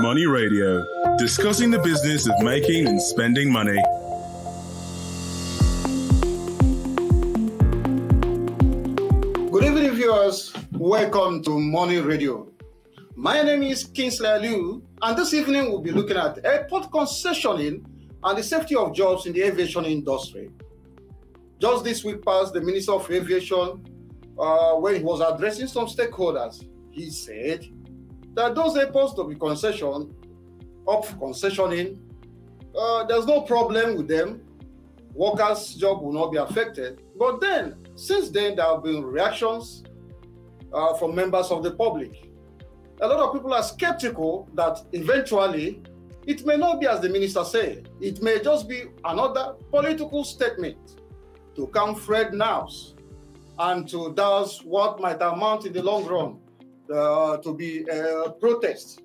Money Radio, discussing the business of making and spending money. Good evening, viewers. Welcome to Money Radio. My name is Kingsley Liu, and this evening we'll be looking at airport concessioning and the safety of jobs in the aviation industry. Just this week past, the Minister of Aviation, uh, when he was addressing some stakeholders, he said that those airports to be concession, up concessioning, uh, there's no problem with them. Workers' job will not be affected. But then, since then, there have been reactions uh, from members of the public. A lot of people are skeptical that eventually it may not be as the minister said. It may just be another political statement to Fred nerves and to douse what might amount in the long run uh, to be a protest.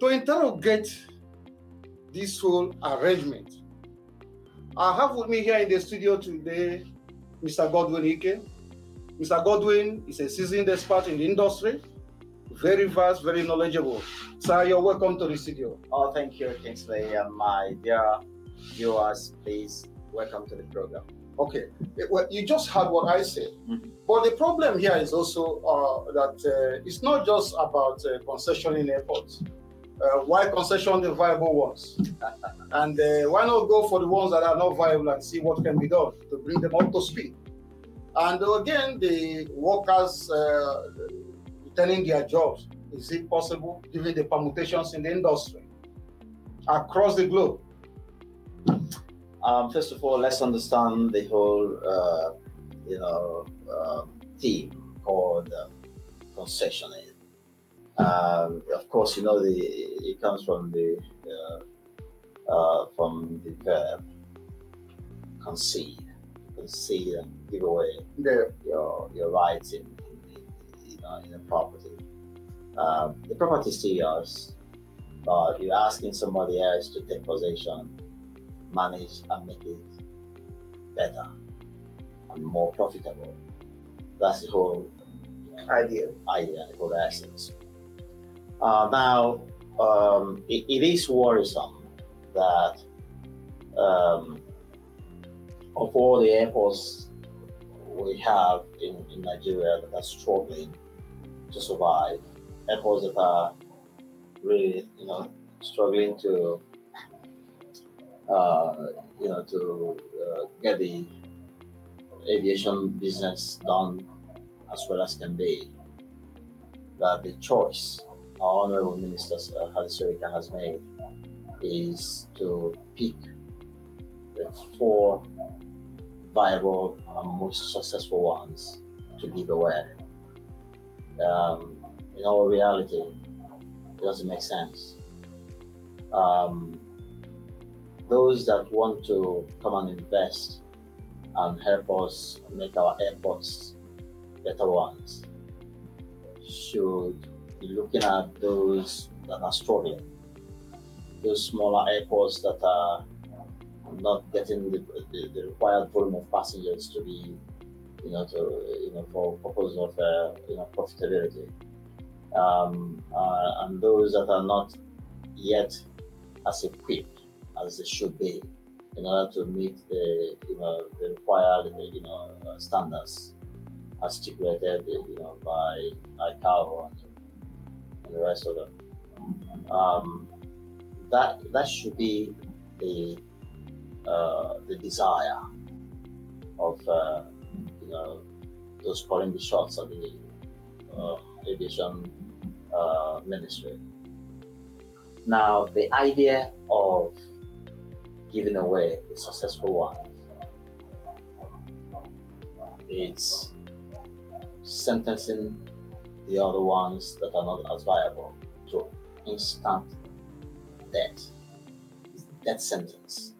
To interrogate this whole arrangement, I have with me here in the studio today Mr. Godwin Ike. Mr. Godwin is a seasoned expert in the industry, very vast, very knowledgeable. Sir, you're welcome to the studio. Oh, thank you, Kingsley. And my dear viewers, please welcome to the program. Okay, well, you just heard what I said. Mhm. But the problem here is also uh, that uh, it's not just about uh, concessioning airports. Uh, why concession the viable ones? and uh, why not go for the ones that are not viable and see what can be done to bring them up to speed? And again, the workers uh, returning their jobs. Is it possible given the permutations in the industry across the globe? Um, first of all, let's understand the whole, uh, you know, uh, theme called uh, concessioning. Um, of course, you know the it comes from the uh, uh, from the verb concede, concede and give away The your your rights in, in, in you know in a property. Um, the property is still yours, but you're asking somebody else to take possession, manage and make it better and more profitable. That's the whole idea. idea, the whole essence. Uh, now, um, it, it is worrisome that um, of all the airports we have in, in Nigeria that are struggling to survive, airports that are really, you know, struggling to, uh, you know, to uh, get the aviation business done as well as can be. That the choice our Honorable Minister uh, has made is to pick the four viable and most successful ones to give away. Um, in all reality, it doesn't make sense. Um, those that want to come and invest and help us make our airports better ones should be looking at those that are struggling, those smaller airports that are not getting the, the, the required volume of passengers to be, you know, to you know for purpose of uh, you know profitability, um, uh, and those that are not yet as equipped as they should be in order to meet the you know the required you know standards as stipulated you know by ICAO and, and the rest of them. Um, that that should be the uh, the desire of uh, you know those calling the shots of the uh, aviation ministry. Now, the idea of giving away a successful one It's sentencing the other ones that are not as viable to instant death, death sentence.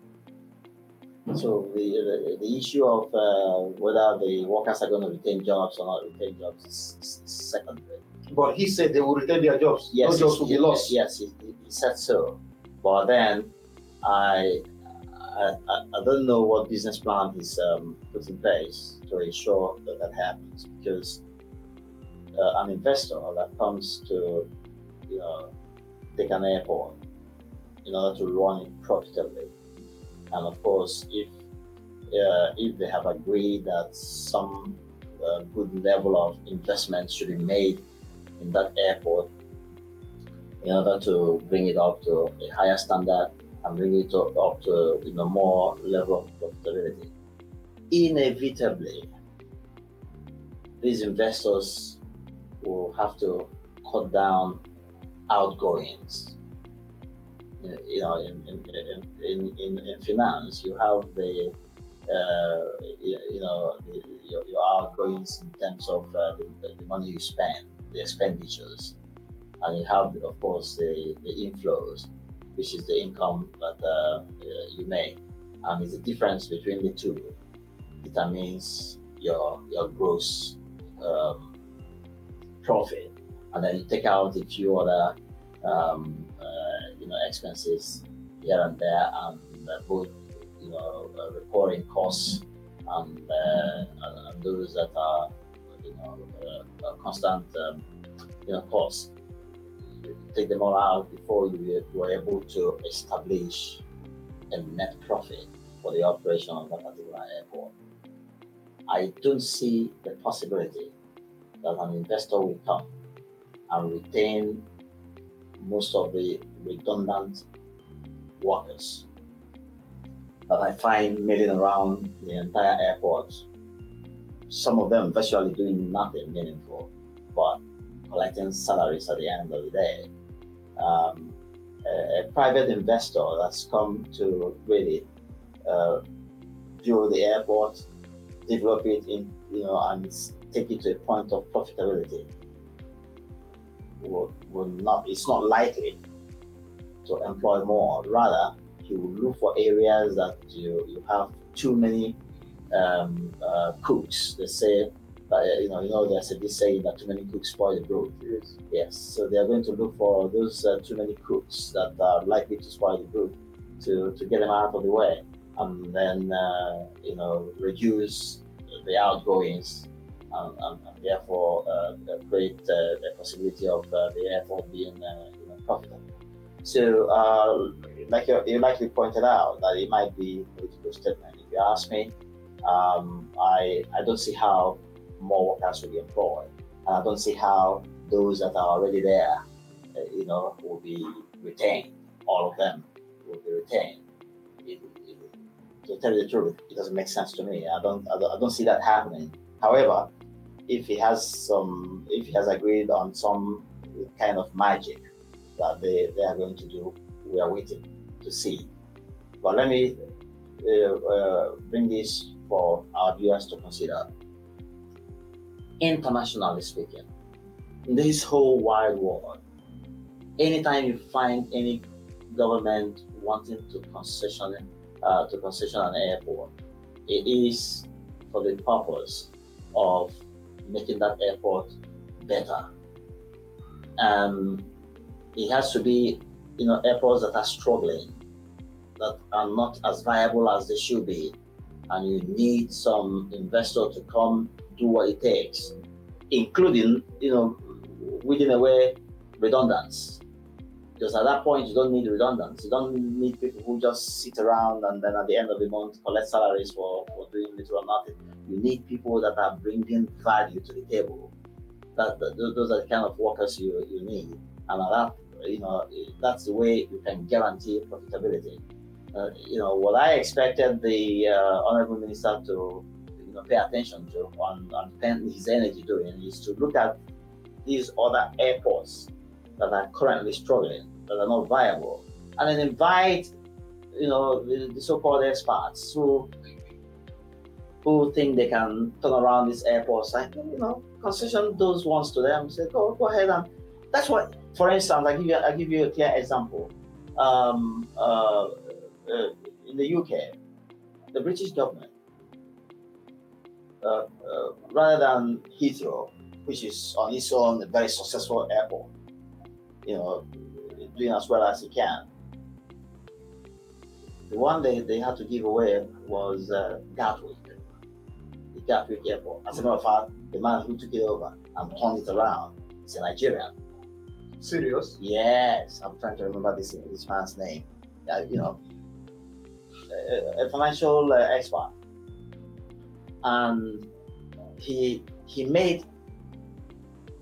So the, the, the issue of uh, whether the workers are going to retain jobs or not retain jobs is, is secondary. But he said they will retain their jobs. Yes, no jobs will be lost. Yes, he he said so. But then I, I I don't know what business plan he's um, put in place to ensure that that happens because uh, an investor that comes to you know, take an airport in order to run it profitably. And of course, if uh, if they have agreed that some uh, good level of investment should be made in that airport in order to bring it up to a higher standard and bring it up to you know more level of profitability. Inevitably, these investors will have to cut down outgoings. You know, in, in, in, in, in finance, you have the uh, you, know your, outgoings in terms of uh, the, the, money you spend, the expenditures, and you have of course the, the inflows, which is the income that uh, you make, and it's the difference between the two. Determines your your gross um, profit, and then you take out a few other um, uh, you know expenses here and there, and uh, both you know uh, recurring costs and, uh, and, those that are you know uh, constant um, you know costs. Take them all out before you were able to establish a net profit for the operation of that particular airport. I don't see the possibility that an investor will come and retain most of the redundant workers that I find milling around the entire airport. Some of them virtually doing nothing meaningful, collecting salaries at the end of the day. Um, a, a, private investor that's come to really uh, view the airport, develop it in, you know, and take it to a point of profitability will, will not, it's not likely to employ more. Rather, you will look for areas that you, you have too many um, uh, cooks. They say, uh, you know, you know, there's a saying that too many cooks spoil the broth. Yes. Yes. So they are going to look for those uh, too many cooks that are likely to spoil the broth to, to get them out of the way, and then uh, you know reduce the outgoings, and, and, and therefore uh, create uh, the possibility of the airport being you know, profitable. So, uh, like you, you likely pointed out, that it might be a political statement. If you ask me, um, I I don't see how more workers will be employed, and I don't see how those that are already there, uh, you know, will be retained. All of them will be retained. It, it, to tell you the truth, it doesn't make sense to me. I don't, I don't, I don't see that happening. However, if he has some, if he has agreed on some kind of magic that they, they are going to do. We are waiting to see. But let me uh, uh, bring this for our viewers to consider. Internationally speaking, in this whole wide world, anytime you find any government wanting to concession uh, to concession an airport, it is for the purpose of making that airport better. Um, it has to be, you know, airports that are struggling, that are not as viable as they should be, and you need some investor to come do what it takes, including, you know, weeding away redundants. Because at that point, you don't need redundants. You don't need people who just sit around and then at the end of the month collect salaries for, for doing little or nothing. You need people that are bringing value to the table. That, that those are the kind of workers you, you need. And at that you know, that's the way you can guarantee profitability. Uh, you know, what I expected the uh, honorable minister to, you know, pay attention to and, on spend his energy doing is to look at these other airports that are currently struggling, that are not viable, and then invite, you know, the, the so-called experts who who think they can turn around these airports, like you know, concession those ones to them. Say, go go ahead and that's what for instance, I give you I give you a clear example. Um, uh, uh, in the UK, the British government, uh, uh, rather than Heathrow, which is on its own a very successful airport, you know, doing as well as it can. The one they, they had to give away was uh, Gatwick, the Gatwick airport. As a matter of fact, the man who took it over and turned it around is a Nigerian Serious? Yes, I'm trying to remember this this man's name. Uh, you know, a, a financial uh, expert, and he he made.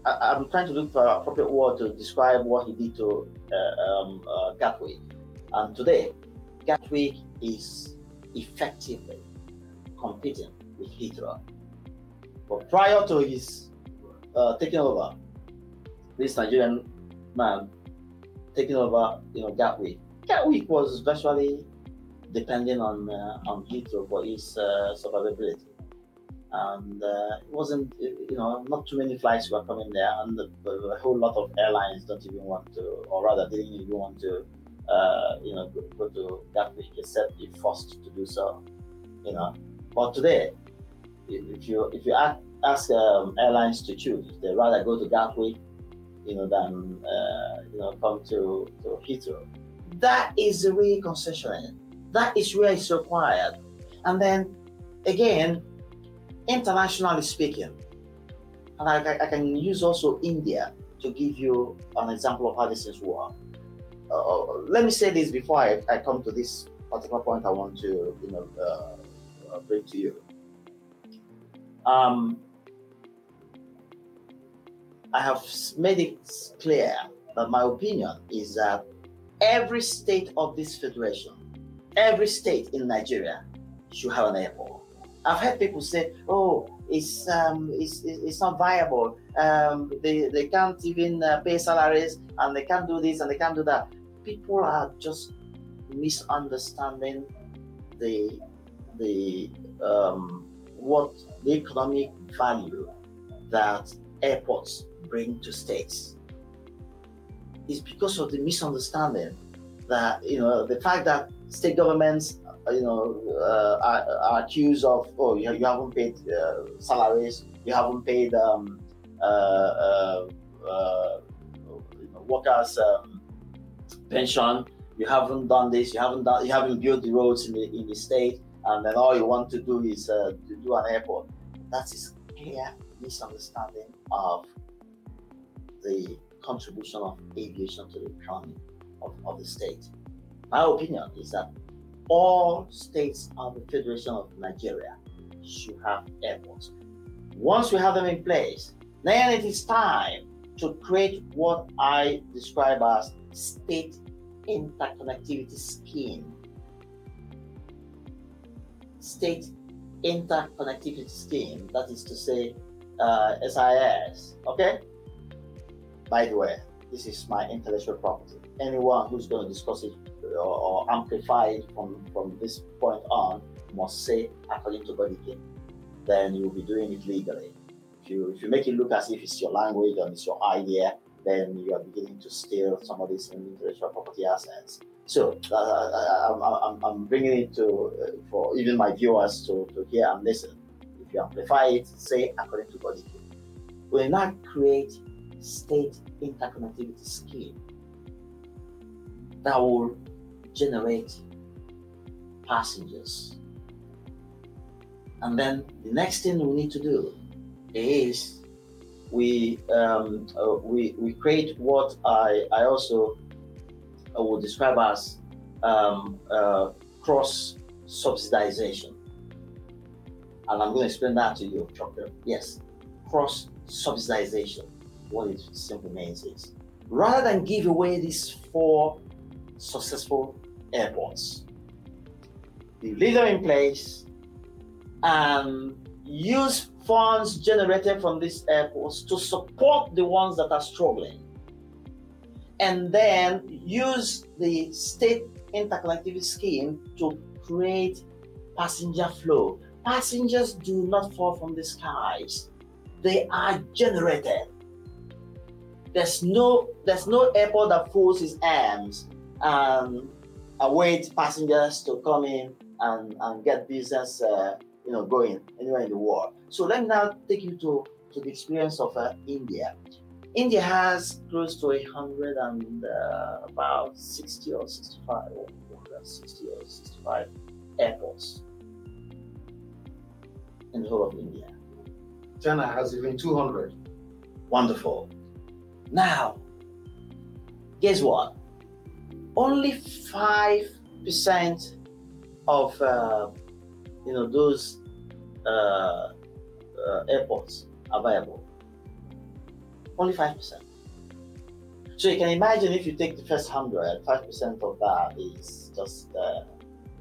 I, am trying to look for appropriate word to describe what he did to uh, um, uh, Gatwick, and today, Gatwick is effectively competing with Heathrow. But prior to his uh, taking over, this Nigerian man taking over, you know, Gatwick. Gatwick was virtually depending on uh, on Heathrow for its uh, survivability, and uh, it wasn't, you know, not too many flights were coming there, and a whole lot of airlines don't even want to, or rather, didn't even want to, you know, go, to Gatwick except if forced to do so, you know. But today, if you if you ask, ask um, airlines to choose, they rather go to Gatwick you know, than uh, you know come to to Heathrow. That is the real concession. That is where it's required. And then again, internationally speaking, and I, I can use also India to give you an example of how this is work. Uh, let me say this before I, I come to this particular point I want to you know uh, bring to you. Um, I have made it clear that my opinion is that every state of this federation, every state in Nigeria should have an airport. I've heard people say, "Oh, it's um, it's, it's not viable. Um, they they can't even uh, pay salaries, and they can't do this and they can't do that." People are just misunderstanding the the um, what the economic value that airports bring to states It's because of the misunderstanding that you know the fact that state governments you know uh, are, are, accused of oh you, you haven't paid uh, salaries you haven't paid um, uh, uh, uh workers um, pension you haven't done this you haven't done you haven't built the roads in the in the state and then all you want to do is uh, to do an airport that is clear misunderstanding of the contribution of aviation to the economy of, of the state. My opinion is that all states of the Federation of Nigeria should have airports. Once we have them in place, then it is time to create what I describe as state interconnectivity scheme. State interconnectivity scheme, that is to say, uh, SIS. Okay? By the way, this is my intellectual property. Anyone who's going to discuss it or, amplify from, from this point on must say according to body Then you'll be doing it legally. If you, if you make it look as if it's your language and it's your idea, then you are beginning to steal somebody's intellectual property assets. So uh, uh I'm, I'm, I'm, bringing it to uh, for even my viewers to, to hear and listen. If you amplify it, say according to body We not create state interconnectivity scheme that will generate passengers. And then the next thing we need to do is we um, uh, we, we create what I, I also would describe as um, uh, cross subsidization. And I'm going to explain that to you, Chopper. Yes, cross subsidization what it simply means is rather than give away these four successful airports, you leave them in place and use funds generated from these airports to support the ones that are struggling. And then use the state interconnectivity scheme to create passenger flow. Passengers do not fall from the skies, they are generated. There's no there's no airport that folds its arms and await passengers to come in and, and get business uh, you know going anywhere in the world. So let me now take you to, to the experience of uh, India. India has close to a hundred and uh, about 60 or 65 or 60 or 65 airports in the whole of India. China has even 200. Wonderful. Now, guess what? Only five percent of uh, you know those uh, uh, airports are viable. Only five percent. So you can imagine if you take the first hundred, five percent of that is just uh,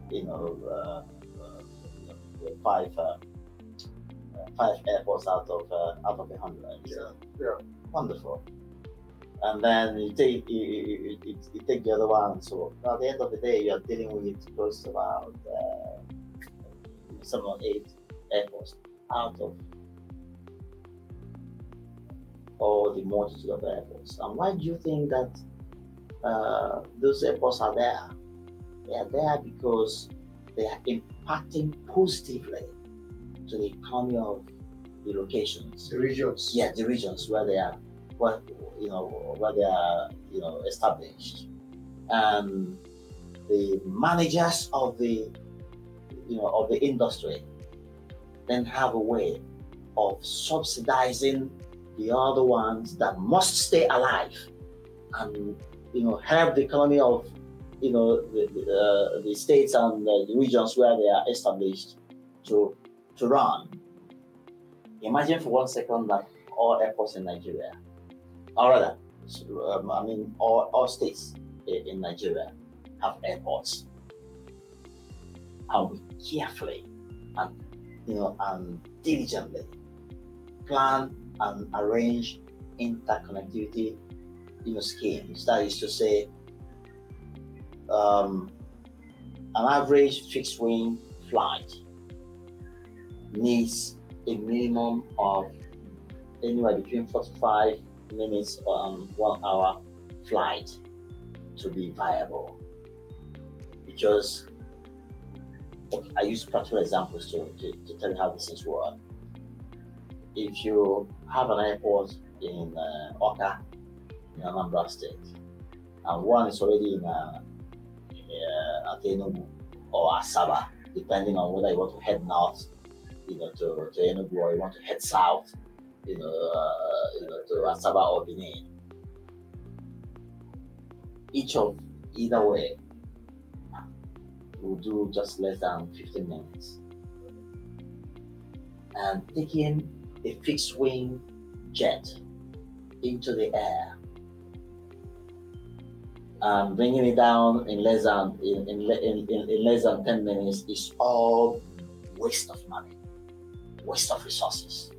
you know uh, uh, five five airports out of out of a hundred. Yeah. yeah. Wonderful and then you take you, you, you, you, take the other one. So at the end of the day, you are dealing with close to about uh, seven or eight airports out of all the multitude of airports. And why do you think that uh, those airports are there? They are there because they are impacting positively to the economy of the locations. The regions. Yeah, the regions where they are where you know where they are you know established, and the managers of the you know of the industry then have a way of subsidizing the other ones that must stay alive and you know help the economy of you know the, the, uh, the states and the regions where they are established to to run. Imagine for one second that all airports in nigeria or rather, um, I mean, all, all states in, Nigeria have airports. And we carefully and you know and diligently plan and arrange interconnectivity you know schemes. That is to say, um, an average fixed wing flight needs a minimum of anywhere between 45 minutes um, one hour flight to be viable. Because I use practical examples to, to, to tell you how this things work. If you have an airport in uh, Awka, in Anambra State, and one is already in uh, uh, Enugu or Asaba, depending on whether you want to head north, you know, to, to Enugu or you want to head south, you know, uh, you know, to Asaba or Benin. Each of either way will do just less than 15 minutes. And taking a fixed wing jet into the air and bringing it down in less than in, in, in, in less than 10 minutes is all waste of money, waste of resources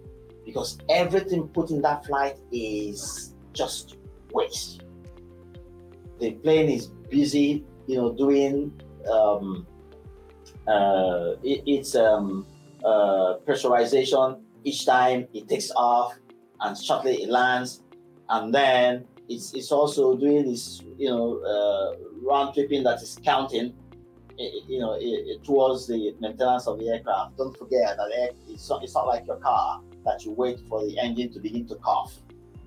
because everything put in that flight is just waste. The plane is busy, you know, doing um, uh, it, it's um, uh, pressurization each time it takes off, and shortly it lands, and then it's it's also doing this, you know, uh, round tripping that is counting you know, towards the maintenance of the aircraft. Don't forget that it's not, it's not like your car that you wait for the engine to begin to cough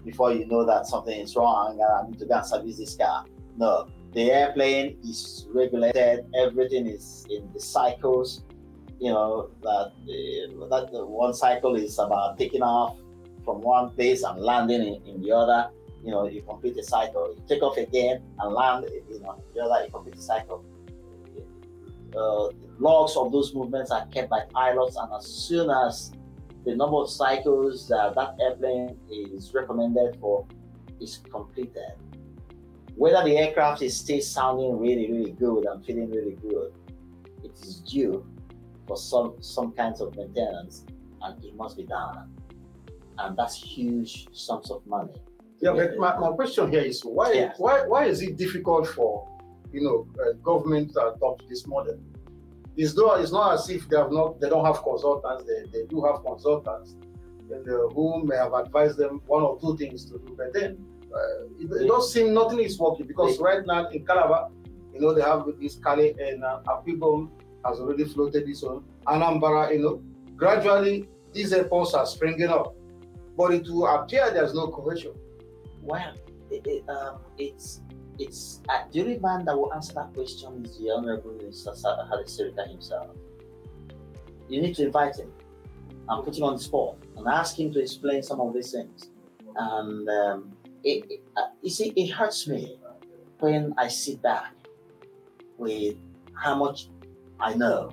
before you know that something is wrong and I need to go and service this car. No, the airplane is regulated, everything is in the cycles. You know, that, that one cycle is about taking off from one place and landing in, in the other. You know, you complete the cycle, you take off again and land, you know, the other, you complete the cycle. Uh, logs of those movements are kept by pilots, and as soon as the number of cycles that that airplane is recommended for is completed. Whether the aircraft is still sounding really, really good and feeling really good, it is due for some some kinds of maintenance and it must be done. And that's huge sums of money. Yeah, but my, my question here is why yeah. why why is it difficult for you know uh, government to adopt this model? It's not, it's not as if they have not they don't have consultants. They, they do have consultants, and uh, who may have advised them one or two things to do. But then uh, it, it does seem nothing is working because right now in Calabar, you know, they have this Cali and uh, Akwa has already floated this one. Anambra, you know, gradually these airports are springing up, but it will appear there's no cohesion. Well, it, it, um, it's it's uh, the only man that will answer that question is the Honorable Minister Hadi himself. You need to invite him and put him on the spot and ask him to explain some of these things. And um, it, it uh, you see, it hurts me when I sit back with how much I know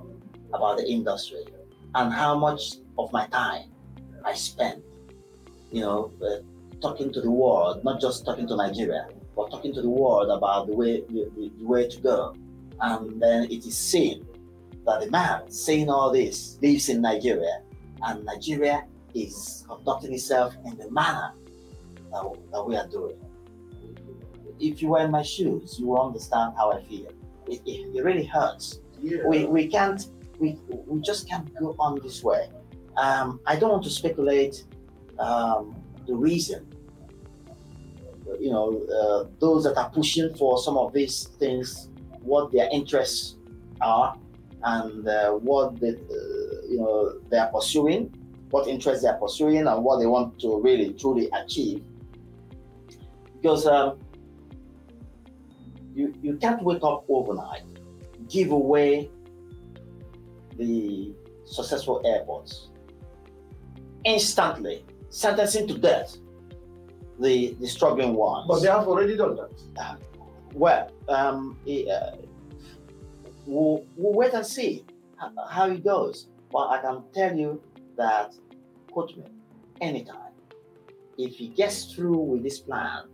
about the industry and how much of my time I spend, you know, uh, talking to the world, not just talking to Nigeria, but talking to the world about the way the, the, the way to go. And then it is seen that the man saying all this lives in Nigeria, and Nigeria is conducting itself in the manner that, that we are doing. If you were in my shoes, you will understand how I feel. It, it, it really hurts. Yeah. We, we can't, we, we just can't go on this way. Um, I don't want to speculate um, the reason. You know, uh, those that are pushing for some of these things, what their interests are, and uh, what uh, you know they are pursuing, what interests they are pursuing, and what they want to really truly achieve. Because um, you you can't wake up overnight, give away the successful airports instantly, sentencing to death the the struggling ones. But they have already done that. Well, um, eh, uh, we'll, we'll wait and see how, it goes. But I can tell you that, me, anytime, if he gets through with this plan,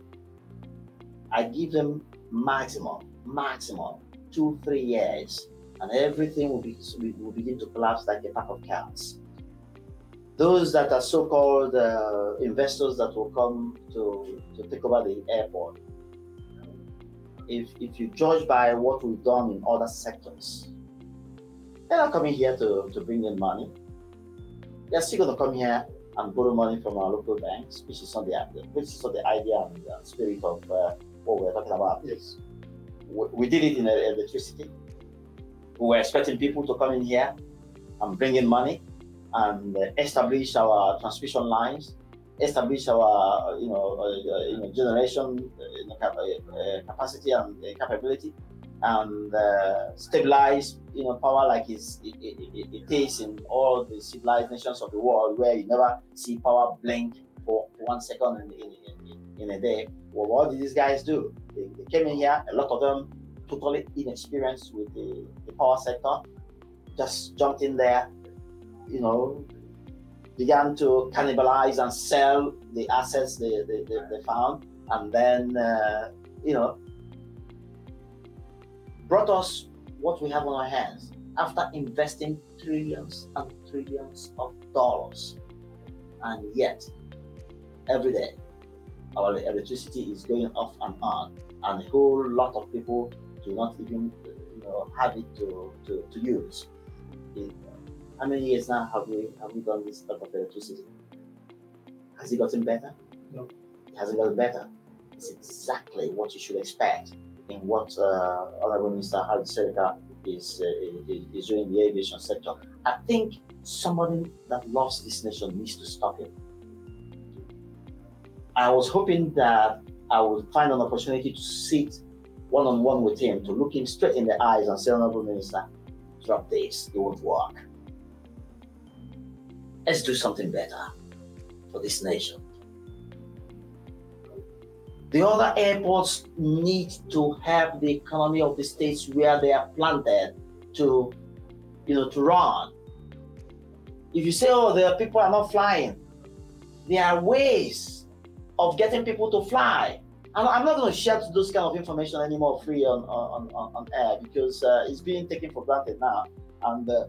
I give him maximum, maximum two, three years, and everything will, be, will begin to collapse like a pack of cards. Those that are so-called uh, investors that will come to, to take over the airport, if if you judge by what we've done in other sectors, they're not coming here to, to bring in money. They're still going to come here and borrow money from our local banks, which is not the which is not the idea and the spirit of uh, what we're talking about. Yes. We, we did it in uh, electricity. We were expecting people to come in here and bring in money and uh, establish our transmission lines establish our you know uh, you know generation uh, cap- uh, capacity and capability and stabilize you know power like it, it, it is in all the civilized nations of the world where you never see power blink for, for one second in, in, in, in a day. Well, what did these guys do? They, they came in here, a lot of them totally inexperienced with the, the power sector, just jumped in there, you know, began to cannibalize and sell the assets they, they, they, they found, and then, uh, you know, brought us what we have on our hands after investing trillions and trillions of dollars. And yet, every day, our electricity is going off and on, and a whole lot of people do not even you know, have it to, to, to use. How many years now have we have we done this type of electricity? Has it gotten better? No. It hasn't gotten better. It's exactly what you should expect in what uh, Honorable Minister Hadi Sirika is, uh, is doing in the aviation sector. I think somebody that loves this nation needs to stop him. I was hoping that I would find an opportunity to sit one on one with him, to look him straight in the eyes and say, Honorable Minister, drop this, it won't work. Let's do something better for this nation. The other airports need to have the economy of the states where they are planted to, you know, to run. If you say, oh, the people are not flying, there are ways of getting people to fly. And I'm not going to share those kind of information anymore free on on, on, on air because uh, it's being taken for granted now. And uh,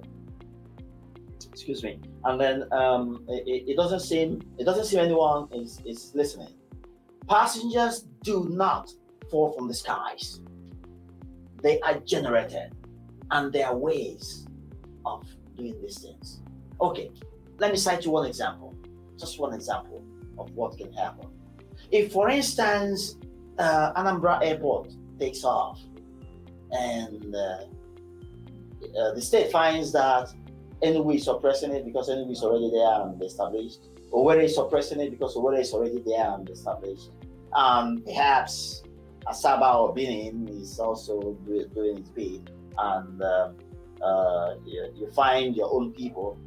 excuse me, and then um, it, it, doesn't seem it doesn't seem anyone is, is listening. Passengers do not fall from the skies. They are generated, and there are ways of doing these things. Okay, let me cite you one example, just one example of what can happen. If, for instance, uh, Anambra Airport takes off, and uh, uh, the state finds that Enugu is suppressing it because Enugu is already there and established. Owerri is suppressing it because Owerri is already there and established. Um, perhaps Asaba or Benin is also doing its bit, and uh, uh, you, you, find your own people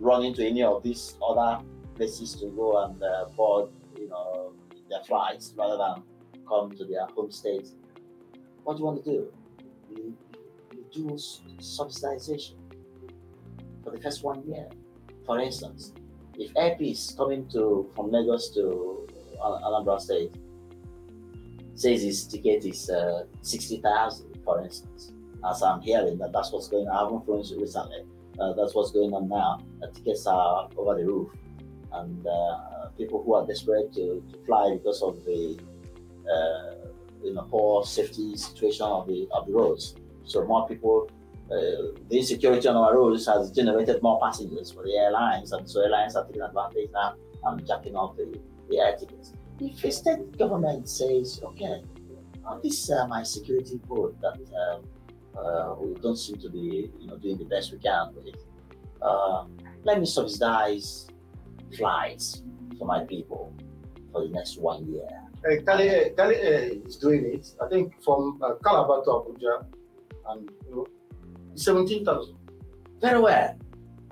run into any of these other places to go and uh, board, you know, their flights rather than come to their home state what do you want to do? You, you do subsidization for the first one year. For instance, if Air Peace coming to from Lagos to Anambra State says his ticket is uh, 60,000, for instance, as I'm hearing that that's what's going on. I haven't flown recently. Uh, that's what's going on now. The tickets are over the roof, and uh, people who are desperate to, to fly because of the uh, you know poor safety situation of the of the roads. So more people, uh, the insecurity on our roads has generated more passengers for the airlines, and so airlines are taking advantage now and jacking off the, the air tickets. If a state government says, okay, uh, this uh, my security code that um, uh, we don't seem to be, you know, doing the best we can with. Uh, let me subsidize flights for my people for the next one year. Uh, Kali, Kali uh, is doing it. I think from uh, Calabar to Abuja, and you know, seventeen thousand. Very well.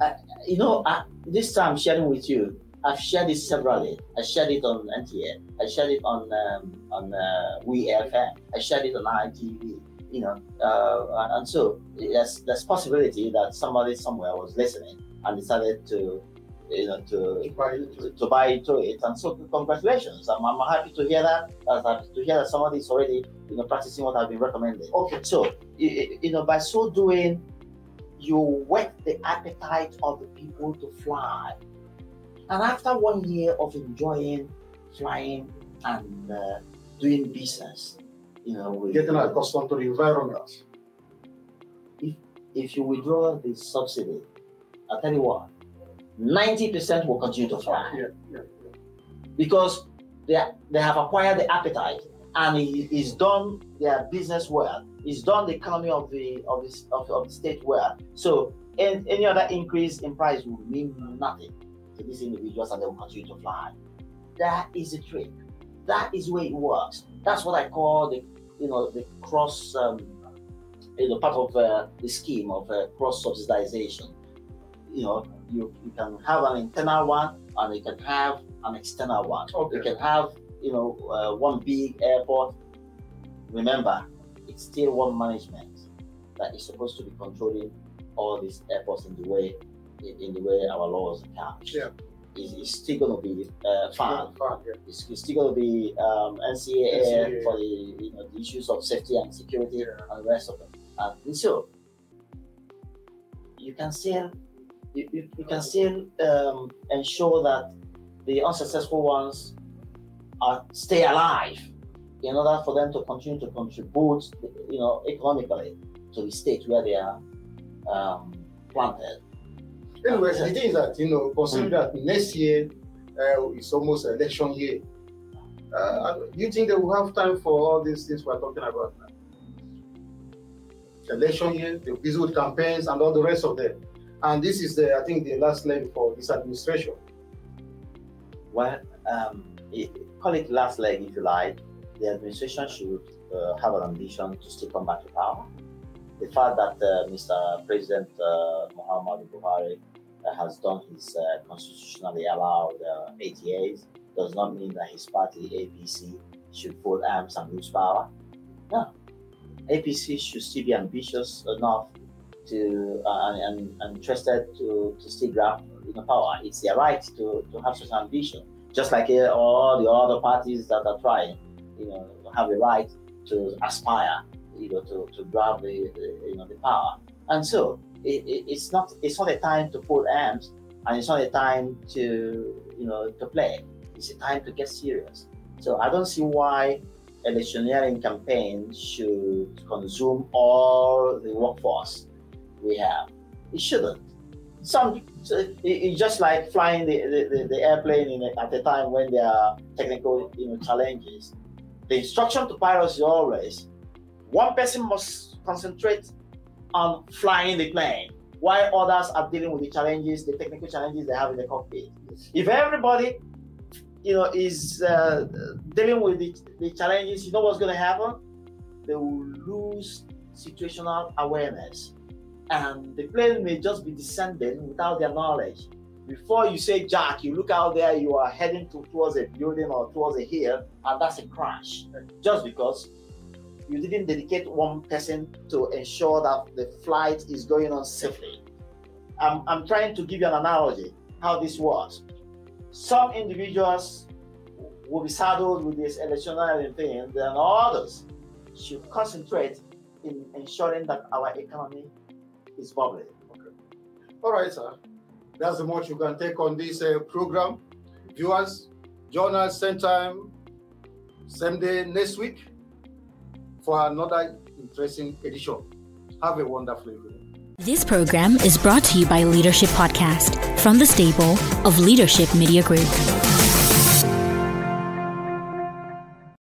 Uh, you know, uh, this time sharing with you, I've shared it severally. I shared it on NTA. I shared it on um, on uh, WeFM. I shared it on ITV you know, uh, and so there's there's possibility that somebody somewhere was listening and decided to, you know, to To buy it. to, to buy into it. And so congratulations. I'm, I'm happy to hear that. I'm happy to hear that somebody is already, you know, practicing what I've been recommending. Okay. So, you, you know, by so doing, you whet the appetite of the people to fly. And after one year of enjoying flying and uh, doing business, you know, with, Getting accustomed to the environment. if if you withdraw the subsidy, I'll tell you what, 90% will continue to fly Yeah, yeah. because they, they have acquired the appetite and it is done their business well. It's done the economy of the of the, of, of the state well. So any, any other increase in price will mean nothing to these individuals and they will continue to fly. That is the trick. That is the way it works. That's what I call the you know the cross um, you know part of uh, the scheme of uh, cross subsidization. You know you, you can have an internal one and you can have an external one. Okay. You can have you know uh, one big airport. Remember, it's still one management that is supposed to be controlling all these airports in the way in, in the way our laws are. Yeah. It's, it's still going to be uh, fun. Yeah, yeah. It's, it's still going to be um, NCAA, NCAA. for the you know the issues of safety and security and the rest of them. And so you can still you, you, you can still um, ensure that the unsuccessful ones are stay alive in order for them to continue to contribute you know economically to the state where they are um, planted. Anyways, the thing is that you know, considering that next year uh, is almost election year, uh, do you think they will have time for all these things we're talking about now? Election year, they're busy with campaigns and all the rest of them. And this is the, I think, the last leg for this administration. Well, um, call it last leg if you like. The administration should uh, have an ambition to still come back to power. The fact that uh, Mr. President uh, Muhammadu Buhari uh, has done his uh, constitutionally allowed 88 does not mean that his party APC should fold arms and lose power. No, APC should still be ambitious enough to uh, and, and, interested to, to still grab you know, power. It's their right to, to have such ambition, just like uh, all the other parties that are trying, you know, have a right to aspire, you know, to, to grab the, the you know the power. And so it, it, it's not it's not a time to fold arms, and it's not a time to you know to play. It's a time to get serious. So I don't see why electioneering campaign should consume all the workforce we have. It shouldn't. Some so it- it's just like flying the, the, the, airplane a, at a time when there are technical you know challenges. The instruction to pilots is always one person must concentrate on flying the plane while others are dealing with the challenges, the technical challenges they have in the cockpit. If everybody you know is uh, dealing with the, the challenges, you know what's going to happen? They will lose situational awareness, and the plane may just be descending without their knowledge. Before you say jack, you look out there, you are heading to, towards a building or towards a hill, and that's a crash. Just because you didn't dedicate one person to ensure that the flight is going on safely. I'm, I'm trying to give you an analogy how this works. Some individuals will be saddled with this electioneering thing, and others should concentrate in ensuring that our economy is bubbling. Okay. All right, sir. That's the much you can take on this uh, program. Viewers, join us same time, same day next week for another interesting edition. Have a wonderful evening. This program is brought to you by Leadership Podcast from the stable of Leadership Media Group.